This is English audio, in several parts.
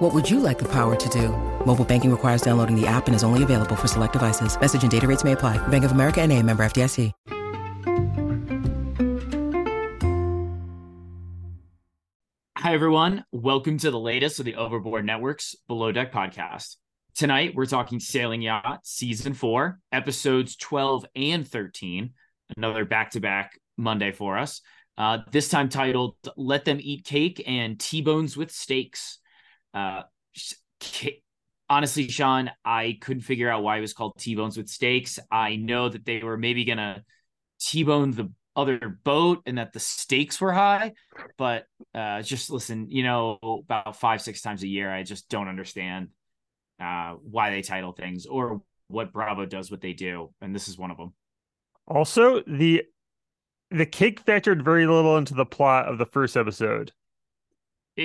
What would you like the power to do? Mobile banking requires downloading the app and is only available for select devices. Message and data rates may apply. Bank of America and a member FDIC. Hi, everyone. Welcome to the latest of the Overboard Network's Below Deck podcast. Tonight, we're talking Sailing Yacht Season 4, episodes 12 and 13, another back to back Monday for us. Uh, this time titled Let Them Eat Cake and T Bones with Steaks. Uh, honestly, Sean, I couldn't figure out why it was called T Bones with Steaks. I know that they were maybe going to T bone the other boat and that the stakes were high, but uh, just listen, you know, about five, six times a year, I just don't understand uh, why they title things or what Bravo does what they do, and this is one of them. Also, the the cake factored very little into the plot of the first episode.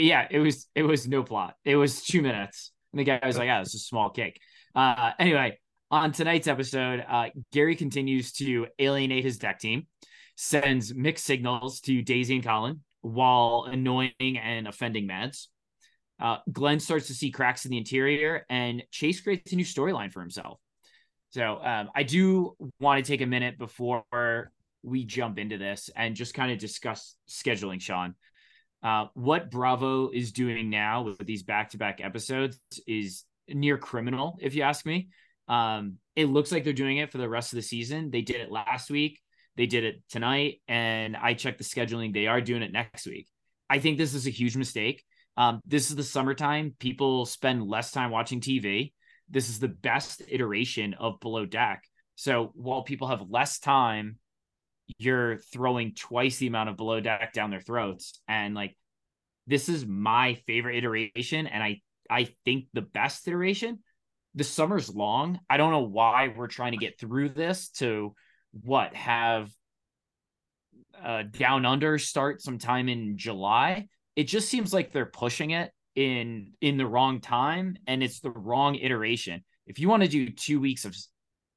Yeah, it was it was no plot. It was two minutes, and the guy was like, "Yeah, it's a small cake." Uh, anyway, on tonight's episode, uh, Gary continues to alienate his deck team, sends mixed signals to Daisy and Colin while annoying and offending Mads. Uh, Glenn starts to see cracks in the interior, and Chase creates a new storyline for himself. So um, I do want to take a minute before we jump into this and just kind of discuss scheduling, Sean. Uh, what Bravo is doing now with these back-to-back episodes is near criminal, if you ask me. Um, it looks like they're doing it for the rest of the season. They did it last week, they did it tonight, and I checked the scheduling. They are doing it next week. I think this is a huge mistake. Um, this is the summertime. People spend less time watching TV. This is the best iteration of Below Deck. So while people have less time, you're throwing twice the amount of Below Deck down their throats. And like, this is my favorite iteration. And I, I think the best iteration. The summer's long. I don't know why we're trying to get through this to what have uh, down under start sometime in July it just seems like they're pushing it in in the wrong time and it's the wrong iteration. If you want to do two weeks of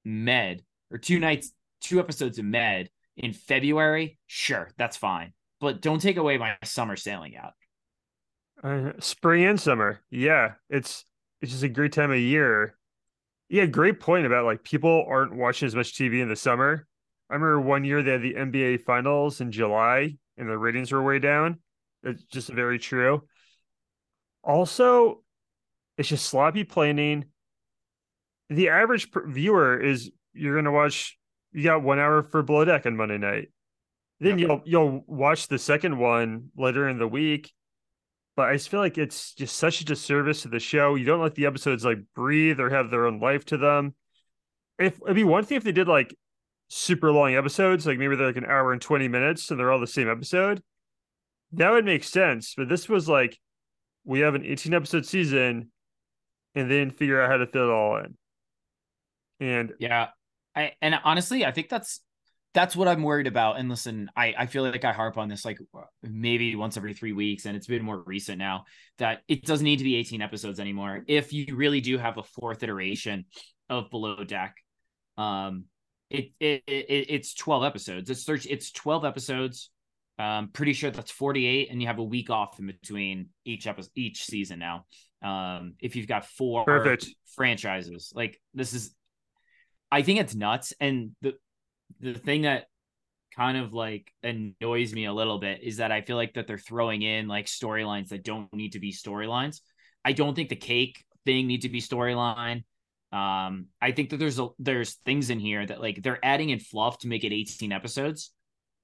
med or two nights, two episodes of med in February, sure, that's fine. But don't take away my summer sailing out. Uh, spring and summer, yeah, it's it's just a great time of year. Yeah, great point about like people aren't watching as much TV in the summer. I remember one year they had the NBA finals in July and the ratings were way down. It's just very true. Also, it's just sloppy planning. The average viewer is you're going to watch. You got one hour for Below Deck on Monday night. Then you'll you'll watch the second one later in the week. But I just feel like it's just such a disservice to the show. You don't let the episodes like breathe or have their own life to them. If it'd be one thing if they did like super long episodes, like maybe they're like an hour and 20 minutes and they're all the same episode that would make sense. But this was like we have an 18 episode season and then figure out how to fit it all in. And yeah, I and honestly, I think that's that's what I'm worried about. And listen, I I feel like I harp on this like maybe once every three weeks, and it's been more recent now that it doesn't need to be 18 episodes anymore. If you really do have a fourth iteration of Below Deck, um, it, it, it it's 12 episodes. It's 30, it's 12 episodes I'm pretty sure that's 48, and you have a week off in between each episode, each season now. Um, if you've got four Perfect. franchises, like this is, I think it's nuts. And the the thing that kind of like annoys me a little bit is that I feel like that they're throwing in like storylines that don't need to be storylines. I don't think the cake thing needs to be storyline. Um, I think that there's a there's things in here that like they're adding in fluff to make it 18 episodes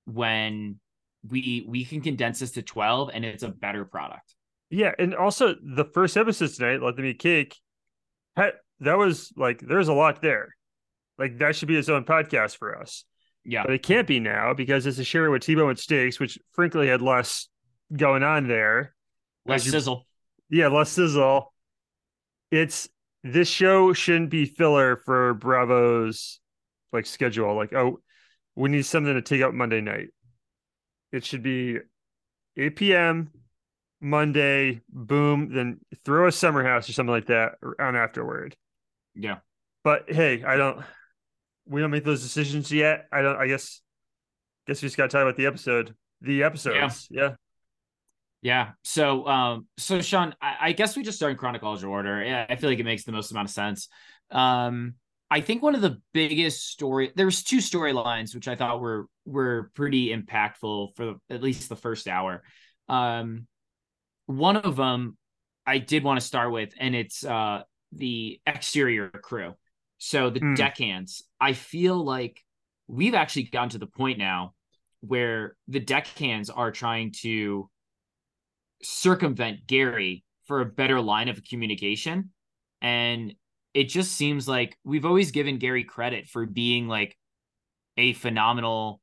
when we we can condense this to 12 and it's a better product yeah and also the first episode tonight let them eat cake that was like there's a lot there like that should be its own podcast for us yeah but it can't be now because it's a share with t-bone with steaks which frankly had less going on there less you, sizzle yeah less sizzle it's this show shouldn't be filler for bravo's like schedule like oh we need something to take out Monday night. It should be 8 p.m. Monday, boom, then throw a summer house or something like that on afterward. Yeah. But hey, I don't we don't make those decisions yet. I don't I guess guess we just gotta talk about the episode. The episodes. Yeah. yeah. Yeah. So, um, so Sean, I, I, guess we just start in chronological order. Yeah, I feel like it makes the most amount of sense. Um, I think one of the biggest story there was two storylines which I thought were were pretty impactful for at least the first hour. Um, one of them I did want to start with, and it's uh the exterior crew. So the mm. deckhands. I feel like we've actually gotten to the point now where the deckhands are trying to circumvent Gary for a better line of communication. And it just seems like we've always given Gary credit for being like a phenomenal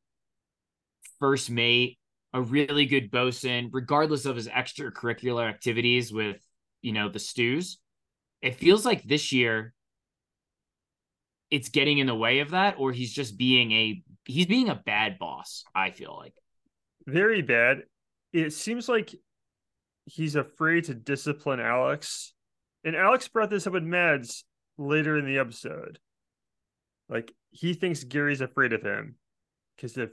first mate, a really good bosun, regardless of his extracurricular activities with, you know, the stews. It feels like this year it's getting in the way of that, or he's just being a he's being a bad boss, I feel like. Very bad. It seems like he's afraid to discipline Alex. And Alex brought this up with Mads later in the episode. Like he thinks Gary's afraid of him because if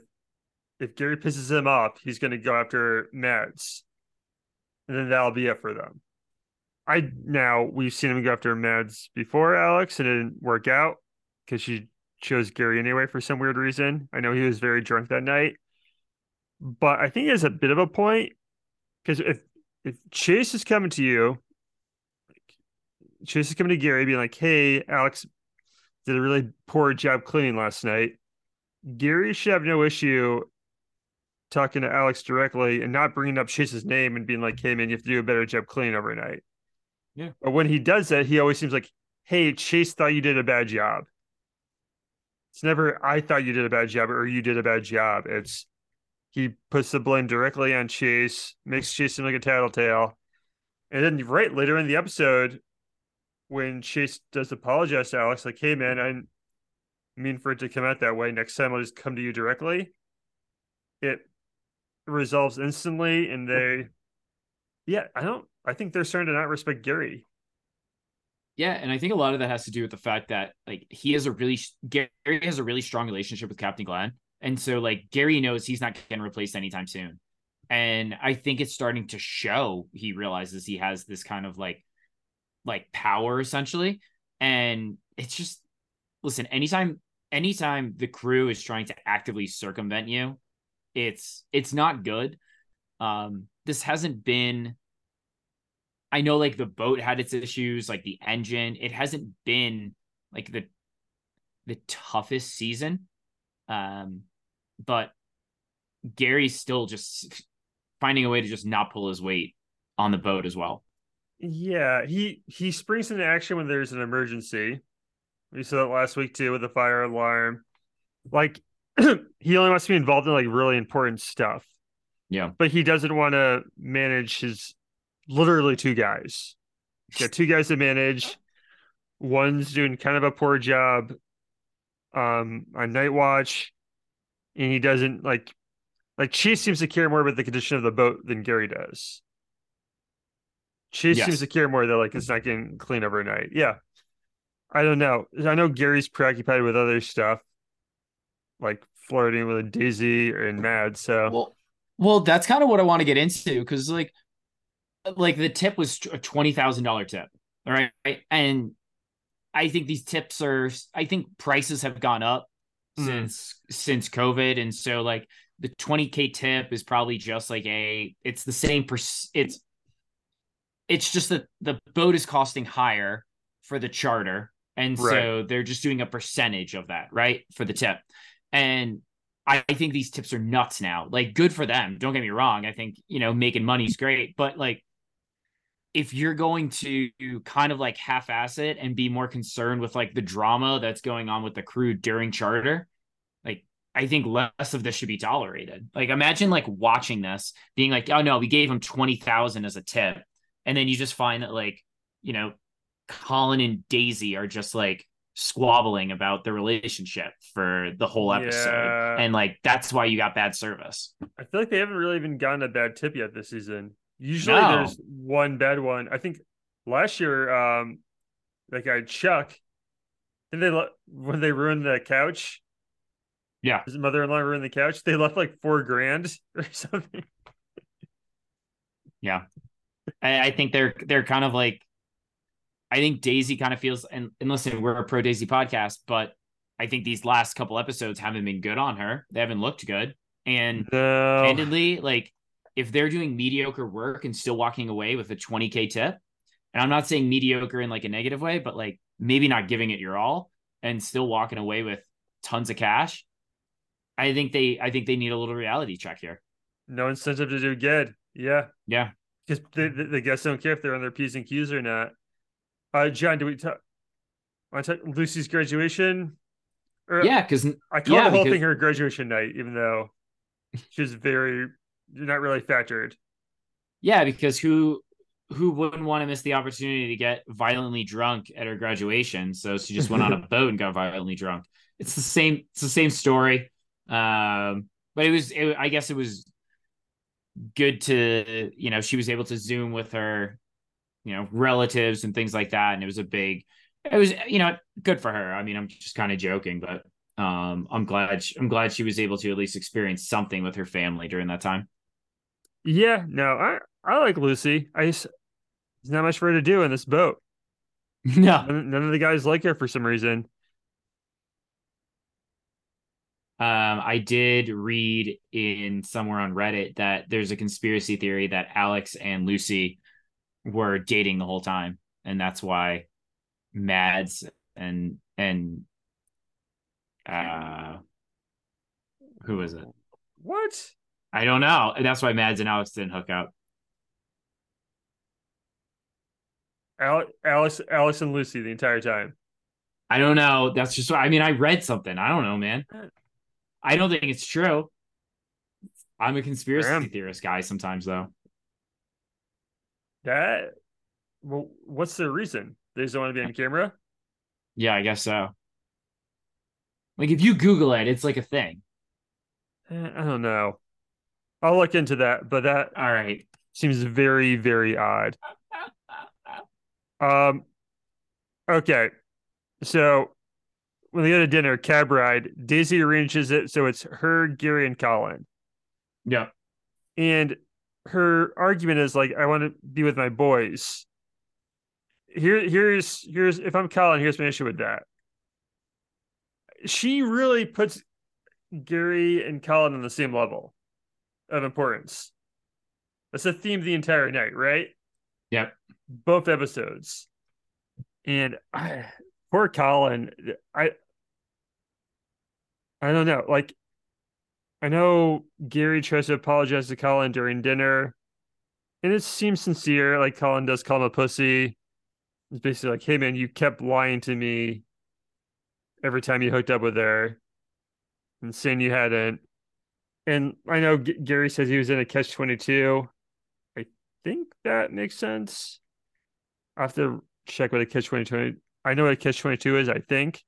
if Gary pisses him off, he's going to go after Mads, and then that'll be it for them. I now we've seen him go after Mads before Alex, and it didn't work out because she chose Gary anyway for some weird reason. I know he was very drunk that night, but I think he has a bit of a point because if if Chase is coming to you, Chase is coming to Gary, being like, "Hey, Alex did a really poor job cleaning last night." Gary should have no issue talking to Alex directly and not bringing up Chase's name and being like, "Hey, man, you have to do a better job cleaning overnight." Yeah. But when he does that, he always seems like, "Hey, Chase thought you did a bad job." It's never I thought you did a bad job or you did a bad job. It's he puts the blame directly on Chase, makes Chase seem like a tattletale. And then right later in the episode, when Chase does apologize to Alex, like, hey man, I mean for it to come out that way. Next time I'll just come to you directly. It resolves instantly and they yeah, I don't I think they're starting to not respect Gary. Yeah, and I think a lot of that has to do with the fact that like he has a really Gary has a really strong relationship with Captain Glenn, and so like Gary knows he's not getting replaced anytime soon, and I think it's starting to show. He realizes he has this kind of like like power essentially, and it's just listen. Anytime, anytime the crew is trying to actively circumvent you, it's it's not good. Um, this hasn't been I know like the boat had its issues, like the engine. It hasn't been like the the toughest season. Um, but Gary's still just finding a way to just not pull his weight on the boat as well. Yeah, he he springs into action when there's an emergency. We saw that last week too with the fire alarm. Like he only wants to be involved in like really important stuff. Yeah. But he doesn't want to manage his literally two guys. You got two guys to manage. One's doing kind of a poor job um on night watch, and he doesn't like like Chase seems to care more about the condition of the boat than Gary does. Chase yes. seems to care more that like it's not getting clean overnight. Yeah. I don't know. I know Gary's preoccupied with other stuff, like flirting with Daisy and Mad. So well, well, that's kind of what I want to get into because like like the tip was a twenty thousand dollar tip. All right. And I think these tips are I think prices have gone up mm. since since COVID. And so like the 20k tip is probably just like a it's the same per it's it's just that the boat is costing higher for the charter. And right. so they're just doing a percentage of that, right? For the tip. And I, I think these tips are nuts now. Like good for them. Don't get me wrong. I think, you know, making money is great, but like if you're going to kind of like half-ass it and be more concerned with like the drama that's going on with the crew during charter, like I think less of this should be tolerated. Like imagine like watching this, being like, oh no, we gave him twenty thousand as a tip, and then you just find that like, you know, Colin and Daisy are just like squabbling about the relationship for the whole episode. Yeah. And like that's why you got bad service. I feel like they haven't really even gotten a bad tip yet this season. Usually No. there's one bad one. I think last year, um, that guy Chuck, and they when they ruined the couch, Yeah. his mother-in-law ruined the couch. They left like four grand or something. Yeah. I, I think they're they're kind of like I think Daisy kind of feels and, and listen, we're a pro Daisy podcast, but I think these last couple episodes haven't been good on her. They haven't looked good. And No, candidly, like if they're doing mediocre work and still walking away with a 20k tip, and I'm not saying mediocre in like a negative way, but like maybe not giving it your all and still walking away with tons of cash. I think they I think they need a little reality check here. no incentive to do good. Yeah, Yeah. because the, the, the guests don't care if they're on their p's and q's or not. Uh, John, do we talk? Want to talk Lucy's graduation? Or- Yeah, because I call Yeah, the whole because- thing her graduation night, even though she's very not really factored. Yeah, because who who wouldn't want to miss the opportunity to get violently drunk at her graduation? So she just went on a boat and got violently drunk. It's the same. It's the same story. Um, but it was. It, I guess it was good to you know she was able to zoom with her you know relatives and things like that, and it was a big. It was you know good for her. I mean, I'm just kind of joking, but um, I'm glad. She, I'm glad she was able to at least experience something with her family during that time. Yeah, no, I I like Lucy. I just, there's not much for her to do in this boat. no, None, none of the guys like her for some reason. Um, I did read in somewhere on Reddit that there's a conspiracy theory that Alex and Lucy were dating the whole time, and that's why Mads and and uh, who was it? What? I don't know. And that's why Mads and Alex didn't hook up. Al- Alice, Alice, and Lucy the entire time. I don't know. That's just I mean. I read something. I don't know, man. I don't think it's true. I'm a conspiracy Damn. theorist guy sometimes, though. That. Well, what's the reason? They just don't want to be on camera. Yeah, I guess so. Like if you Google it, it's like a thing. Eh, I don't know. I'll look into that, but that All right. seems very, very odd. Um. Okay, so when they go to dinner, cab ride, Daisy arranges it so it's her, Gary, and Colin. Yeah. and her argument is like, I want to be with my boys. Here, here's here's if I'm Colin, here's my issue with that. She really puts Gary and Colin on the same level of importance. That's a theme the entire night, right? Yep. Both episodes. And I, poor Colin, I I don't know. Like I know Gary tries to apologize to Colin during dinner, and it seems sincere. Like Colin does call him a pussy. It's basically like, "Hey man, you kept lying to me every time you hooked up with her, and saying you hadn't." And I know G- Gary says he was in a catch twenty two. I think that makes sense. I have to check what a catch twenty two. I know what a catch twenty two is. I think,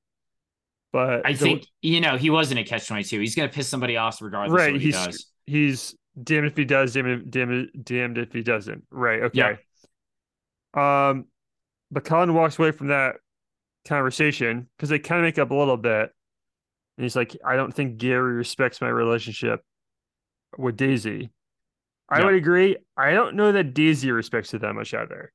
but I the- think you know he wasn't a catch twenty two. He's gonna piss somebody off regardless Right, of what he he's- does. he's damned if he does, damned if, damned, damned if he doesn't. Right. Okay. Yeah. Um, but Colin walks away from that conversation because they kind of make up a little bit, and he's like, "I don't think Gary respects my relationship with Daisy." I Yeah. would agree. I don't know that Daisy respects it that much either.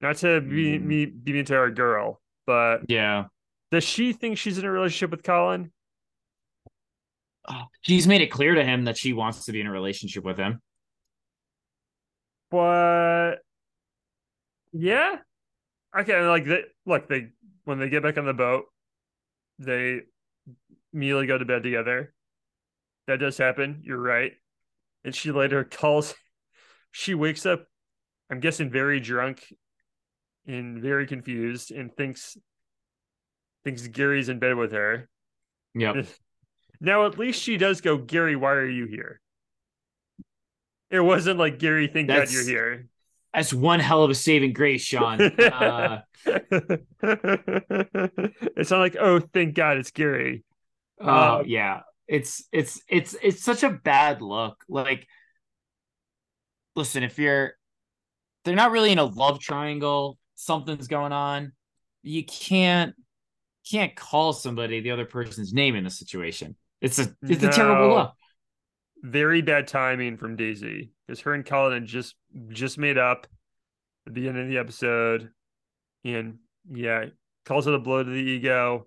Not to be Mm. me be mean to our girl, but Yeah. does she think she's in a relationship with Colin? She's made it clear to him that she wants to be in a relationship with him. But yeah, okay. Like they look, they when they get back on the boat, they immediately go to bed together. That does happen. You're right. And she later calls. She wakes up. I'm guessing very drunk and very confused, and thinks thinks Gary's in bed with her. Yeah. Now at least she does go, Gary. Why are you here? It wasn't like Gary. Thank God you're here. that's one hell of a saving grace, Sean. Uh, it's not like, oh, thank God it's Gary. Oh um, yeah, it's it's it's it's such a bad look. Like, listen, if you're, they're not really in a love triangle. Something's going on. You can't can't call somebody the other person's name in a situation. It's a it's no. a terrible look. Very bad timing from Daisy because her and Colin just just made up at the end of the episode, and yeah, calls it a blow to the ego.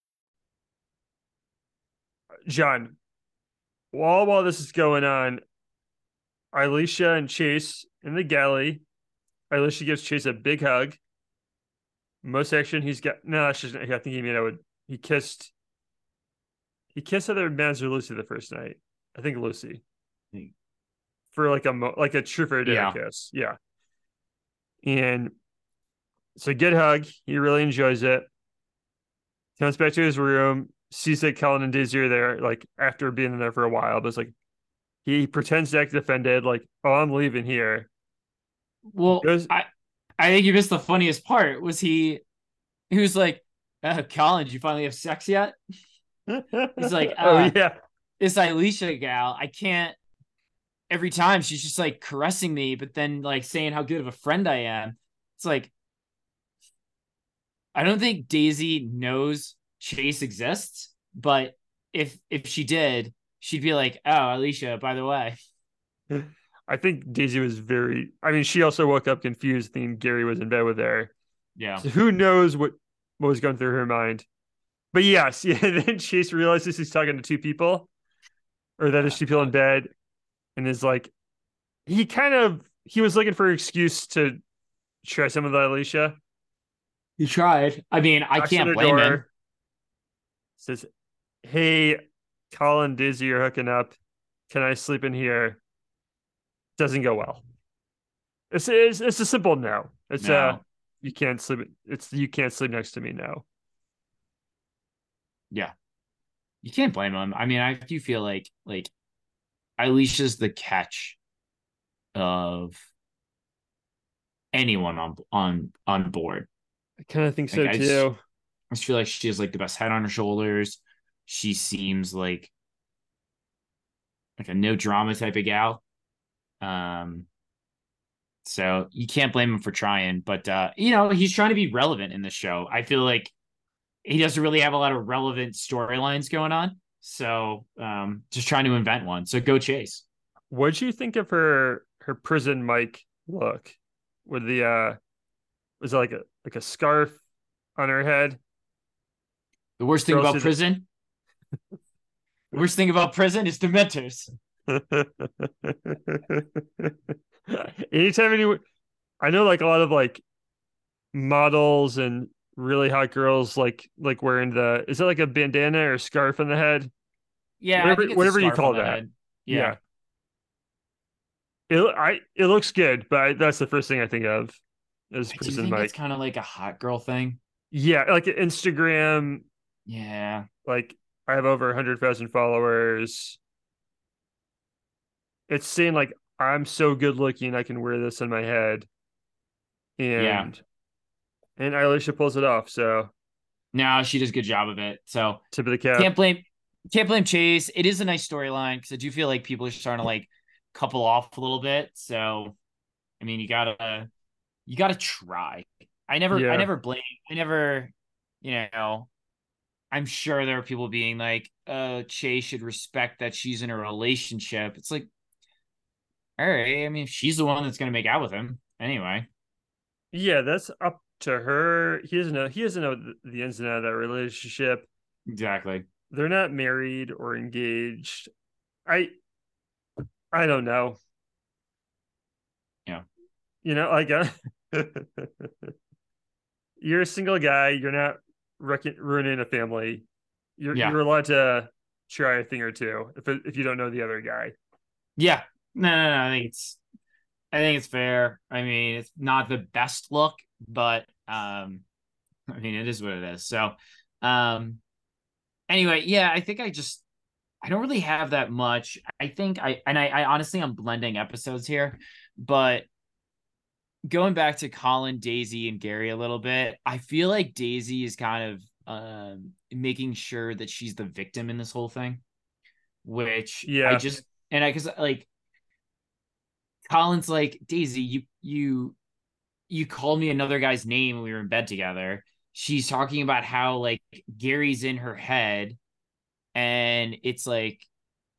John, while while this is going on, Ileisha and Chase in the galley. Ileisha gives Chase a big hug. Most action he's got no, that's just I think he mean I would he kissed he kissed other or Lucy the first night. I think Lucy. Hmm. For like a like a true for a dinner yeah. kiss. Yeah. And so a good hug. He really enjoys it. Comes back to his room that Colin and Daisy are there, like after being there for a while, but it's like he pretends to act offended, like, oh, I'm leaving here. Well, goes, I I think you missed the funniest part. Was he he was like, uh, Colin, did you finally have sex yet? He's like, oh, uh, oh yeah, this Ileisha gal, I can't. Every time she's just like caressing me, but then like saying how good of a friend I am. It's like, I don't think Daisy knows Chase exists, but if if she did, she'd be like, "Oh, Ileisha, by the way." I think Daisy was very. I mean, she also woke up confused, thinking Gary was in bed with her. Yeah. So who knows what what was going through her mind? But yes, yeah. Then Chase realizes he's talking to two people, or that is two people in bed, and is like, he kind of he was looking for an excuse to try some of the Ileisha. He tried. I mean, I can't blame door. him says, Hey, Colin Dizzy, you're hooking up. Can I sleep in here? Doesn't go well. It's it's, it's a simple no. It's no. uh you can't sleep it's you can't sleep next to me now. Yeah. You can't blame him. I mean, I do feel like like Ileisha's the catch of anyone on on on board. I kind of think so like, too. I just feel like she has like the best head on her shoulders. She seems like like a no drama type of gal. Um, so you can't blame him for trying, but uh, you know, he's trying to be relevant in the show. I feel like he doesn't really have a lot of relevant storylines going on. So um, just trying to invent one. So go chase. What'd you think of her her prison mic look? With the uh was it like a like a scarf on her head? The worst thing about prison. the worst thing about prison is dementors. Anytime anyone, I know like a lot of like models and really hot girls like like wearing the is it like a bandana or scarf on the head? Yeah, whatever, whatever you call that. Yeah. yeah. It I it looks good, but I, that's the first thing I think of. Is prison It's kind of like a hot girl thing. Yeah, like Instagram yeah. Like I have over 100,000 followers. It's saying like I'm so good looking I can wear this in my head. And yeah. and Ileisha pulls it off, so no, she does a good job of it. So tip of the cap. Can't blame can't blame Chase. It is a nice storyline because I do feel like people are starting to like couple off a little bit. So I mean you gotta you gotta try. I never yeah. I never blame I never, you know, I'm sure there are people being like, uh, Chase should respect that she's in a relationship. It's like, all right. I mean, she's the one that's going to make out with him anyway. Yeah, that's up to her. He doesn't know. He doesn't know the ins and outs of that relationship. Exactly. They're not married or engaged. I, I don't know. Yeah. You know, like uh, you're a single guy. You're not wrecking, ruining a family. You're Yeah. you're allowed to try a thing or two if if you don't know the other guy. Yeah. No, no, no. I think it's I think it's fair. I mean, it's not the best look, but um I mean it is what it is. So um anyway, yeah, I think I just I don't really have that much. I think I and I, I honestly I'm blending episodes here, but going back to Colin, Daisy, and Gary a little bit, I feel like Daisy is kind of um making sure that she's the victim in this whole thing, which yeah, I just and I because like Colin's like Daisy, you you you called me another guy's name when we were in bed together. She's talking about how like Gary's in her head, and it's like,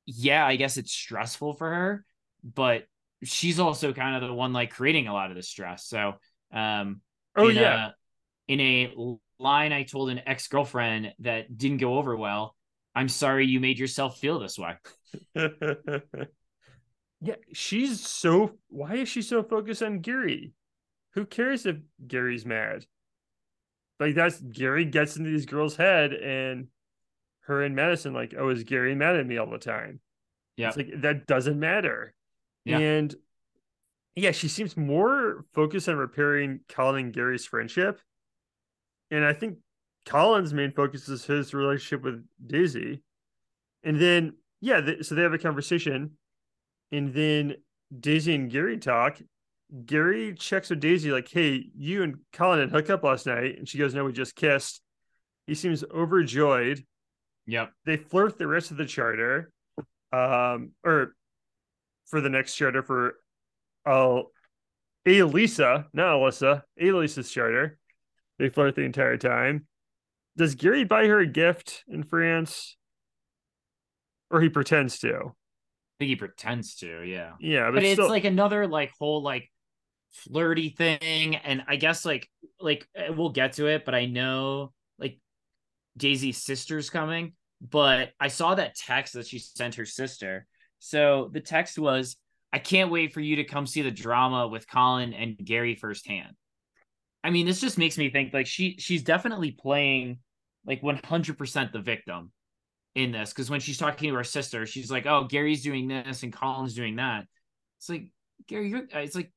yeah, I guess it's stressful for her, but she's also kind of the one like creating a lot of the stress. So, um, Oh in yeah, a, in a line I told an ex girlfriend that didn't go over well. I'm sorry you made yourself feel this way. yeah. She's so. Why is she so focused on Gary? Who cares if Gary's mad? Like that's Gary gets into these girls' head, and her and Madison like, oh, is Gary mad at me all the time? Yeah. It's like that doesn't matter. Yeah. And yeah, she seems more focused on repairing Colin and Gary's friendship. And I think Colin's main focus is his relationship with Daisy. And then, yeah, th- so they have a conversation. And then Daisy and Gary talk. Gary checks with Daisy, like, hey, you and Colin had hooked up last night. And she goes, no, we just kissed. He seems overjoyed Yep. they flirt the rest of the charter um or for the next charter for uh Elisa, not Alyssa, Elisa's charter. They flirt the entire time. Does Gary buy her a gift in France? Or he pretends to. I think he pretends to, yeah. Yeah, but, but it's still, like another like whole like flirty thing and i guess like like eh, we'll get to it but i know like daisy's sister's coming but i saw that text that she sent her sister so the text was i can't wait for you to come see the drama with colin and gary firsthand i mean this just makes me think like she she's definitely playing like 100% the victim in this because when she's talking to her sister she's like oh gary's doing this and colin's doing that it's like Gary, you're, uh, it's like,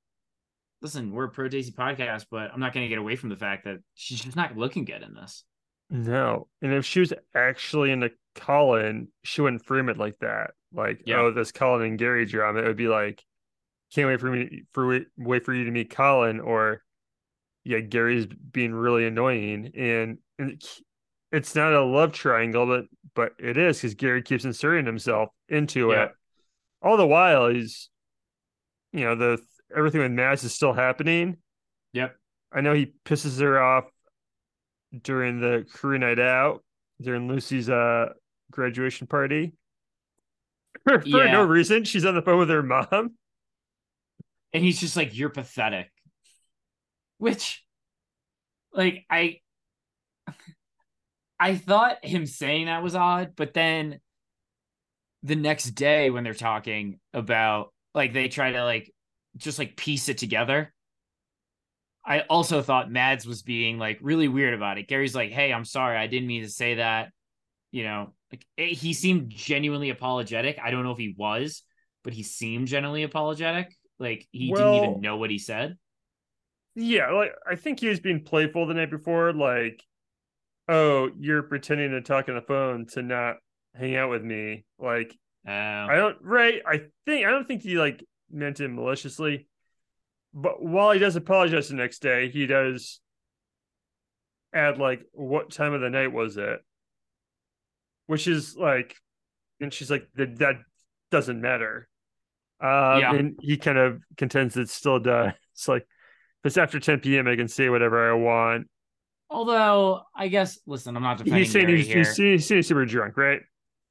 listen, we're a pro Daisy podcast, but I'm not going to get away from the fact that she's just not looking good in this. no. And if she was actually into Colin, she wouldn't frame it like that. Like, Yeah. oh, this Colin and Gary drama. It would be like, can't wait for me for wait, wait for you to meet Colin, or yeah, Gary's being really annoying, and, and it's not a love triangle, but but it is because Gary keeps inserting himself into Yeah. it. All the while, he's, you know, the everything with Mads is still happening. Yep. I know he pisses her off during the crew night out during Lucy's uh graduation party. For, Yeah. no reason, she's on the phone with her mom. And he's just like, you're pathetic. Which, like, I. I thought him saying that was odd, but then the next day when they're talking about like they try to like just like piece it together. I also thought Mads was being like really weird about it. Gary's like, "Hey, I'm sorry, I didn't mean to say that." You know, like eh, he seemed genuinely apologetic. I don't know if he was, but he seemed genuinely apologetic. Like he didn't even know what he said. Yeah, like I think he was being playful the night before, like, oh, you're pretending to talk on the phone to not hang out with me. Like, Uh, I don't right. I think I don't think he like meant it maliciously. But while he does apologize the next day, he does add like what time of the night was it? Which is like and she's like that that doesn't matter. Um Yeah. and he kind of contends it still does. It's like if it's after 10 p.m. I can say whatever I want. although I guess, listen, I'm not defending He's saying Gary he's, here. he's, he's, he's super drunk, right?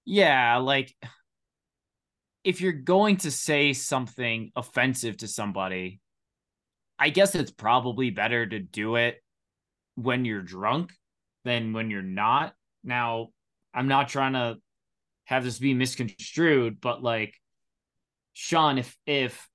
yeah, like if you're going to say something offensive to somebody, I guess it's probably better to do it when you're drunk than when you're not. Now, I'm not trying to have this be misconstrued, but like Sean, if if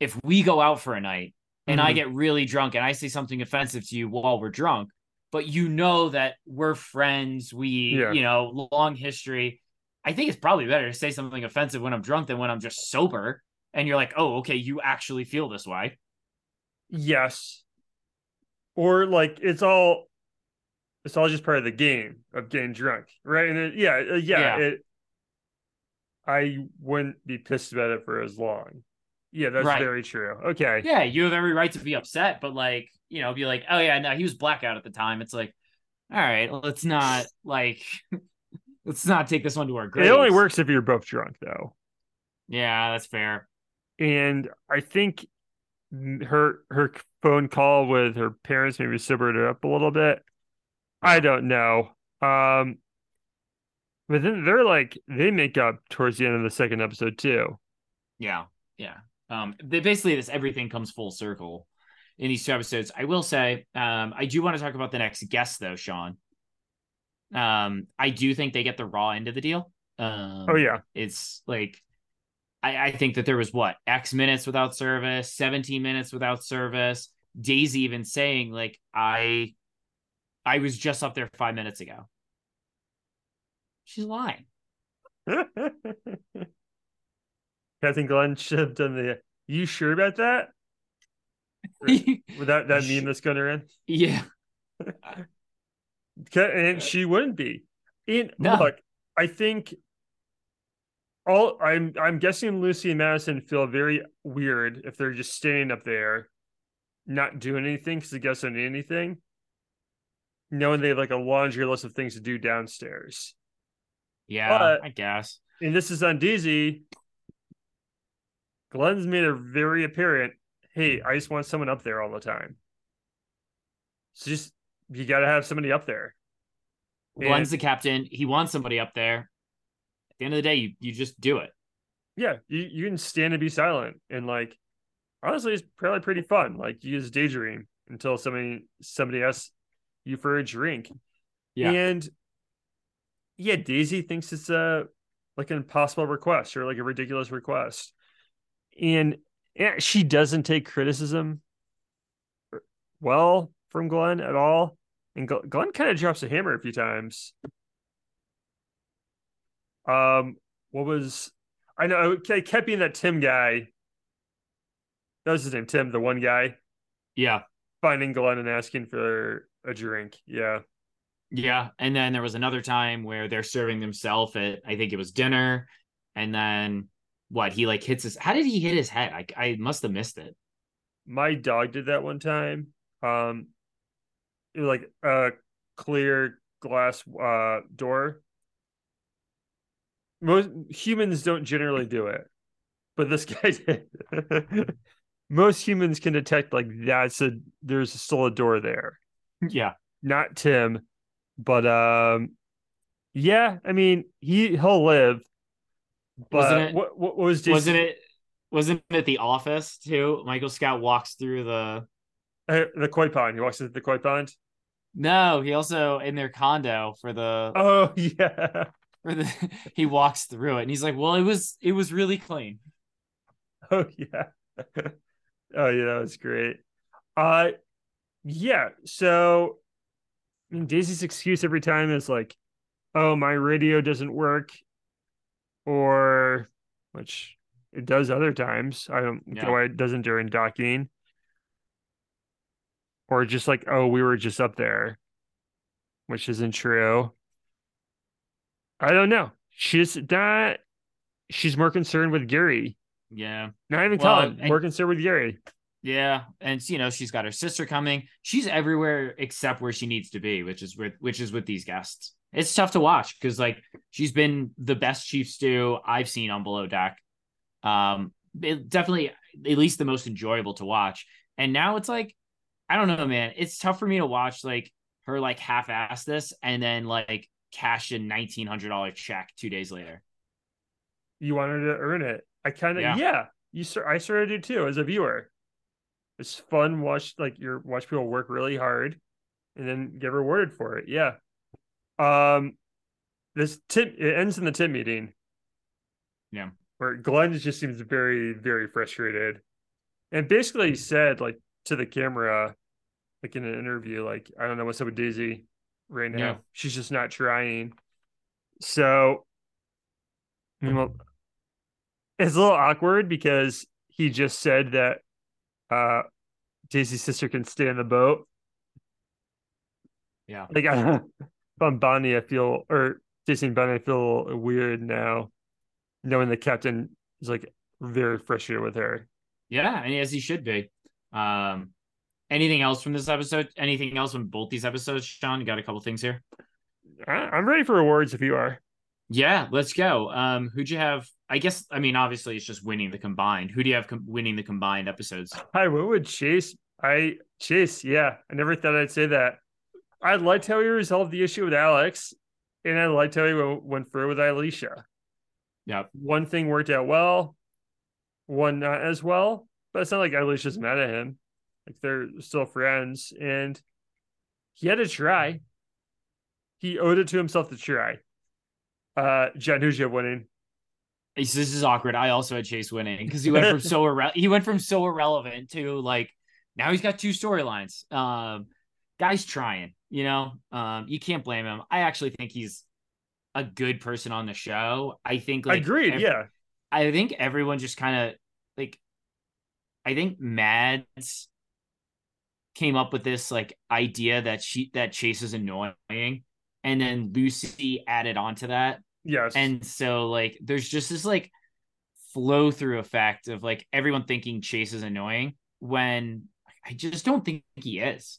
if we go out for a night and I Mhm. get really drunk and I say something offensive to you while we're drunk, but you know that we're friends, we, Yeah. you know, long history. I think it's probably better to say something offensive when I'm drunk than when I'm just sober. And you're like, oh, okay, you actually feel this way. Yes. Or like it's all it's all just part of the game of getting drunk, right? And it, yeah, uh, yeah, Yeah. it I wouldn't be pissed about it for as long. Yeah, that's Right. very true. Okay. Yeah, you have every right to be upset, but like, you know, be like, oh yeah, no, he was blackout at the time. It's like, all right, let's not like let's not take this one to our grave. It only works if you're both drunk though. Yeah, that's fair. And I think her her phone call with her parents maybe sobered her up a little bit. I don't know. Um but then they're like they make up towards the end of the second episode too. Yeah, yeah. Um, they basically this everything comes full circle in these two episodes. I will say, um, I do want to talk about the next guest though, Sean. Um, I do think they get the raw end of the deal. Um, Oh yeah. it's like I, I think that there was what X minutes without service, 17 minutes without service. Daisy even saying like I I was just up there five minutes ago. She's lying. I Glenn should have done the. You sure about that? With that that meme that's going around, yeah. And uh, she wouldn't be. In No. look, I think all I'm I'm guessing Lucy and Madison feel very weird if they're just standing up there, not doing anything because they guess don't anything, knowing they have like a laundry list of things to do downstairs. Yeah, But- I guess. and this is on Daisy. Glenn's made it very apparent. Hey, I just want someone up there all the time. So just you got to have somebody up there. Glenn's the captain. He wants somebody up there. At the end of the day, you you just do it. Yeah, you, you can stand and be silent, and like honestly, it's probably pretty fun. Like you just daydream until somebody somebody asks you for a drink. Yeah. and yeah, Daisy thinks it's a like an impossible request or like a ridiculous request, and yeah, she doesn't take criticism well from Glenn at all. And Glenn kind of drops a hammer a few times. Um, what was I know? Okay, kept being that Tim guy. That was his name, Tim, the one guy Yeah. Finding Glenn and asking for a drink. Yeah, Yeah. And then there was another time where they're serving themselves at I think it was dinner. And then what he like hits his how did he hit his head? I I must have missed it. my dog did that one time. Um, it was like a clear glass uh door. Most humans don't generally do it, but this guy did. Most humans can detect like that's a there's still a door there. Yeah. Not Tim, but um, yeah. I mean he he'll live. But Wasn't it- what what was Jason, Wasn't it wasn't it the office too? Michael Scott walks through the uh, the koi pond? He walks into the koi pond. no, he also in their condo for the Oh yeah. for the he walks through it and he's like, Well, it was it was really clean. Oh yeah. oh yeah, that was great. Uh yeah, so I mean Daisy's excuse every time is like, oh, my radio doesn't work, or which it does other times. I don't Yeah. get why it doesn't during docking. Or just like, oh, we were just up there, which isn't true. I don't know. She's not she's more concerned with Gary. Yeah. Not even Well, Colin, and- more concerned with Yuri. Yeah, and you know she's got her sister coming. She's everywhere except where she needs to be, which is with which is with these guests. It's tough to watch because like she's been the best chief stew I've seen on Below Deck. Um, it, definitely at least the most enjoyable to watch. And now it's like I don't know, man. It's tough for me to watch like her like half-ass this and then like cash a nineteen hundred dollar check two days later. You wanted to earn it. I kind of Yeah. yeah. You sort I sort of do too as a viewer. It's fun watch like your watch people work really hard and then get rewarded for it. Yeah. Um this tip it ends in the tip meeting. Yeah. Where Glenn just seems very, very frustrated. And basically said like to the camera, like in an interview, like I don't know what's up with Daisy right now. Yeah. She's just not trying. So, you know, it's a little awkward because he just said that uh Daisy's sister can stay in the boat. Yeah. Like I, if I'm Bonnie, I feel or Daisy and Bonnie, I feel weird now, knowing the captain is like very frustrated with her. Yeah, and as he should be. Um, anything else from this episode? Anything else from both these episodes, Sean? You got a couple things here. I, I'm ready for awards if you are. Yeah, let's go. Um, who'd you have? I guess I mean obviously it's just winning the combined. Who do you have com- winning the combined episodes? Hi, what would Chase? I Chase, yeah. I never thought I'd say that. I liked how he resolved the issue with Alex, and I liked how he w- went through with Ileisha. Yeah, One thing worked out well, one not as well. But it's not like Ileisha's mad at him. Like they're still friends, and he had to try. He owed it to himself to try. Uh, John, who's you have winning? This is awkward. I also had Chase winning because he went from so irre- he went from so irrelevant to like now he's got two storylines. Um, guy's trying. You know, um, you can't blame him. I actually think he's a good person on the show. I think like Agreed. yeah. I think everyone just kind of like I think Mads came up with this like idea that she that Chase is annoying and then Lucy added on to that Yes. and so like there's just this like flow through effect of like everyone thinking Chase is annoying when I just don't think he is.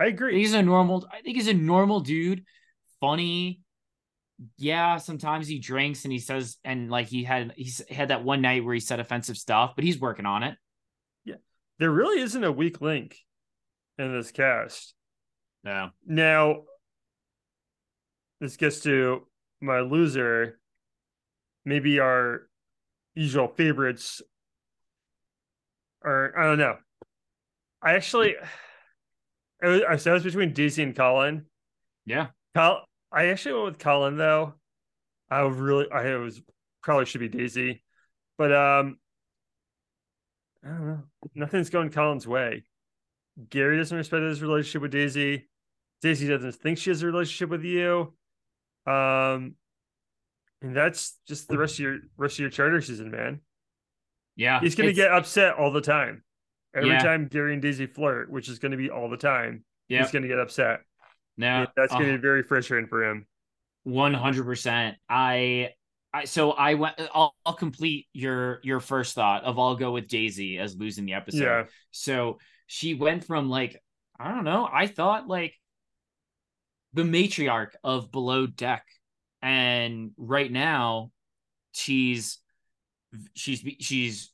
I agree. he's a normal I think he's a normal dude, funny. Yeah, sometimes he drinks and he says and like he had he's had that one night where he said offensive stuff, but he's working on it. Yeah. There really isn't a weak link in this cast. Yeah. Now, this gets to my loser. Maybe our usual favorites are, I don't know. I actually, I was, I said it was between Daisy and Colin. Yeah. Col, I actually went with Colin though. I really, I was probably should be Daisy, but um, I don't know. Nothing's going Colin's way. Gary doesn't respect his relationship with Daisy. Daisy doesn't think she has a relationship with you. Um, and that's just the rest of your rest of your charter season, man. Yeah. He's gonna get upset all the time. Every Yeah. time Gary and Daisy flirt, which is gonna be all the time, yeah. he's gonna get upset. No, And that's gonna uh, be very frustrating for him. One hundred percent. I, I so I went. I'll, I'll complete your your first thought of I'll go with Daisy as losing the episode. Yeah. So she went from like I don't know. I thought like the matriarch of Below Deck, and right now she's she's she's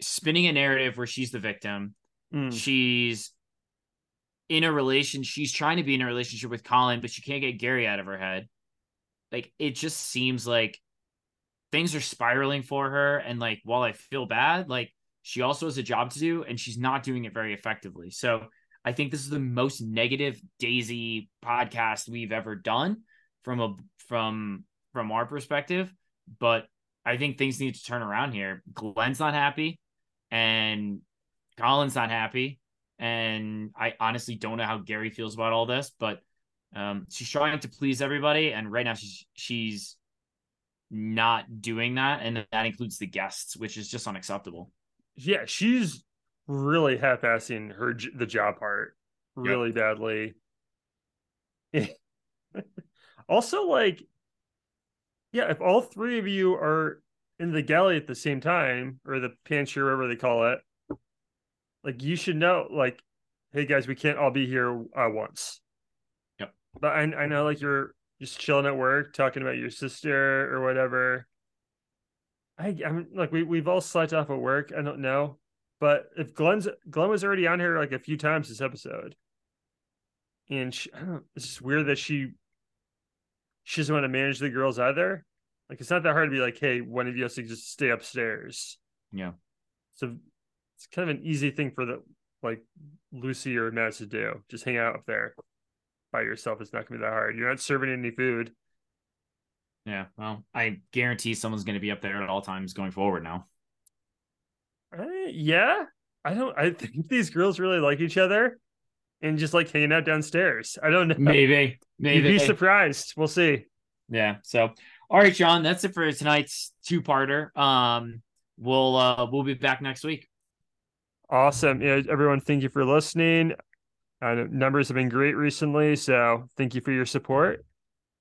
spinning a narrative where she's the victim. Mm. She's in a relation. She's trying to be in a relationship with Colin, but she can't get Gary out of her head. Like it just seems like things are spiraling for her. And like while I feel bad, like she also has a job to do, and she's not doing it very effectively. So I think this is the most negative Daisy podcast we've ever done from a from from our perspective. But I think things need to turn around here. Glenn's not happy, and Colin's not happy, and I honestly don't know how Gary feels about all this. But um, she's trying to please everybody, and right now she's she's not doing that, and that includes the guests, which is just unacceptable. Yeah, she's really half-assing her the job part really badly. also, like, yeah, if all three of you are in the galley at the same time, or the pantry, or whatever they call it, like you should know, like, hey guys, we can't all be here uh, once. Yep. But I, I know, like, you're just chilling at work, talking about your sister or whatever. I, I'm like, we we've all slept off at work. I don't know, but if Glenn's Glenn was already on here like a few times this episode, and she, I don't, it's just weird that she she doesn't want to manage the girls either. Like it's not that hard to be like, hey, one of you has to just stay upstairs. Yeah. So it's kind of an easy thing for the like Lucy or Mads to do. Just hang out up there by yourself. It's not gonna be that hard. You're not serving any food. Yeah, well, I guarantee someone's going to be up there at all times going forward now. Uh, yeah, I don't. I think these girls really like each other, and just like hanging out downstairs. I don't know. Maybe, maybe You'd be surprised. We'll see. Yeah. So, all right, John, that's it for tonight's two-parter. Um, we'll uh we'll be back next week. Awesome. Yeah, everyone, thank you for listening. Uh, numbers have been great recently, so thank you for your support.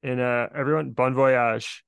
And uh, everyone, bon voyage.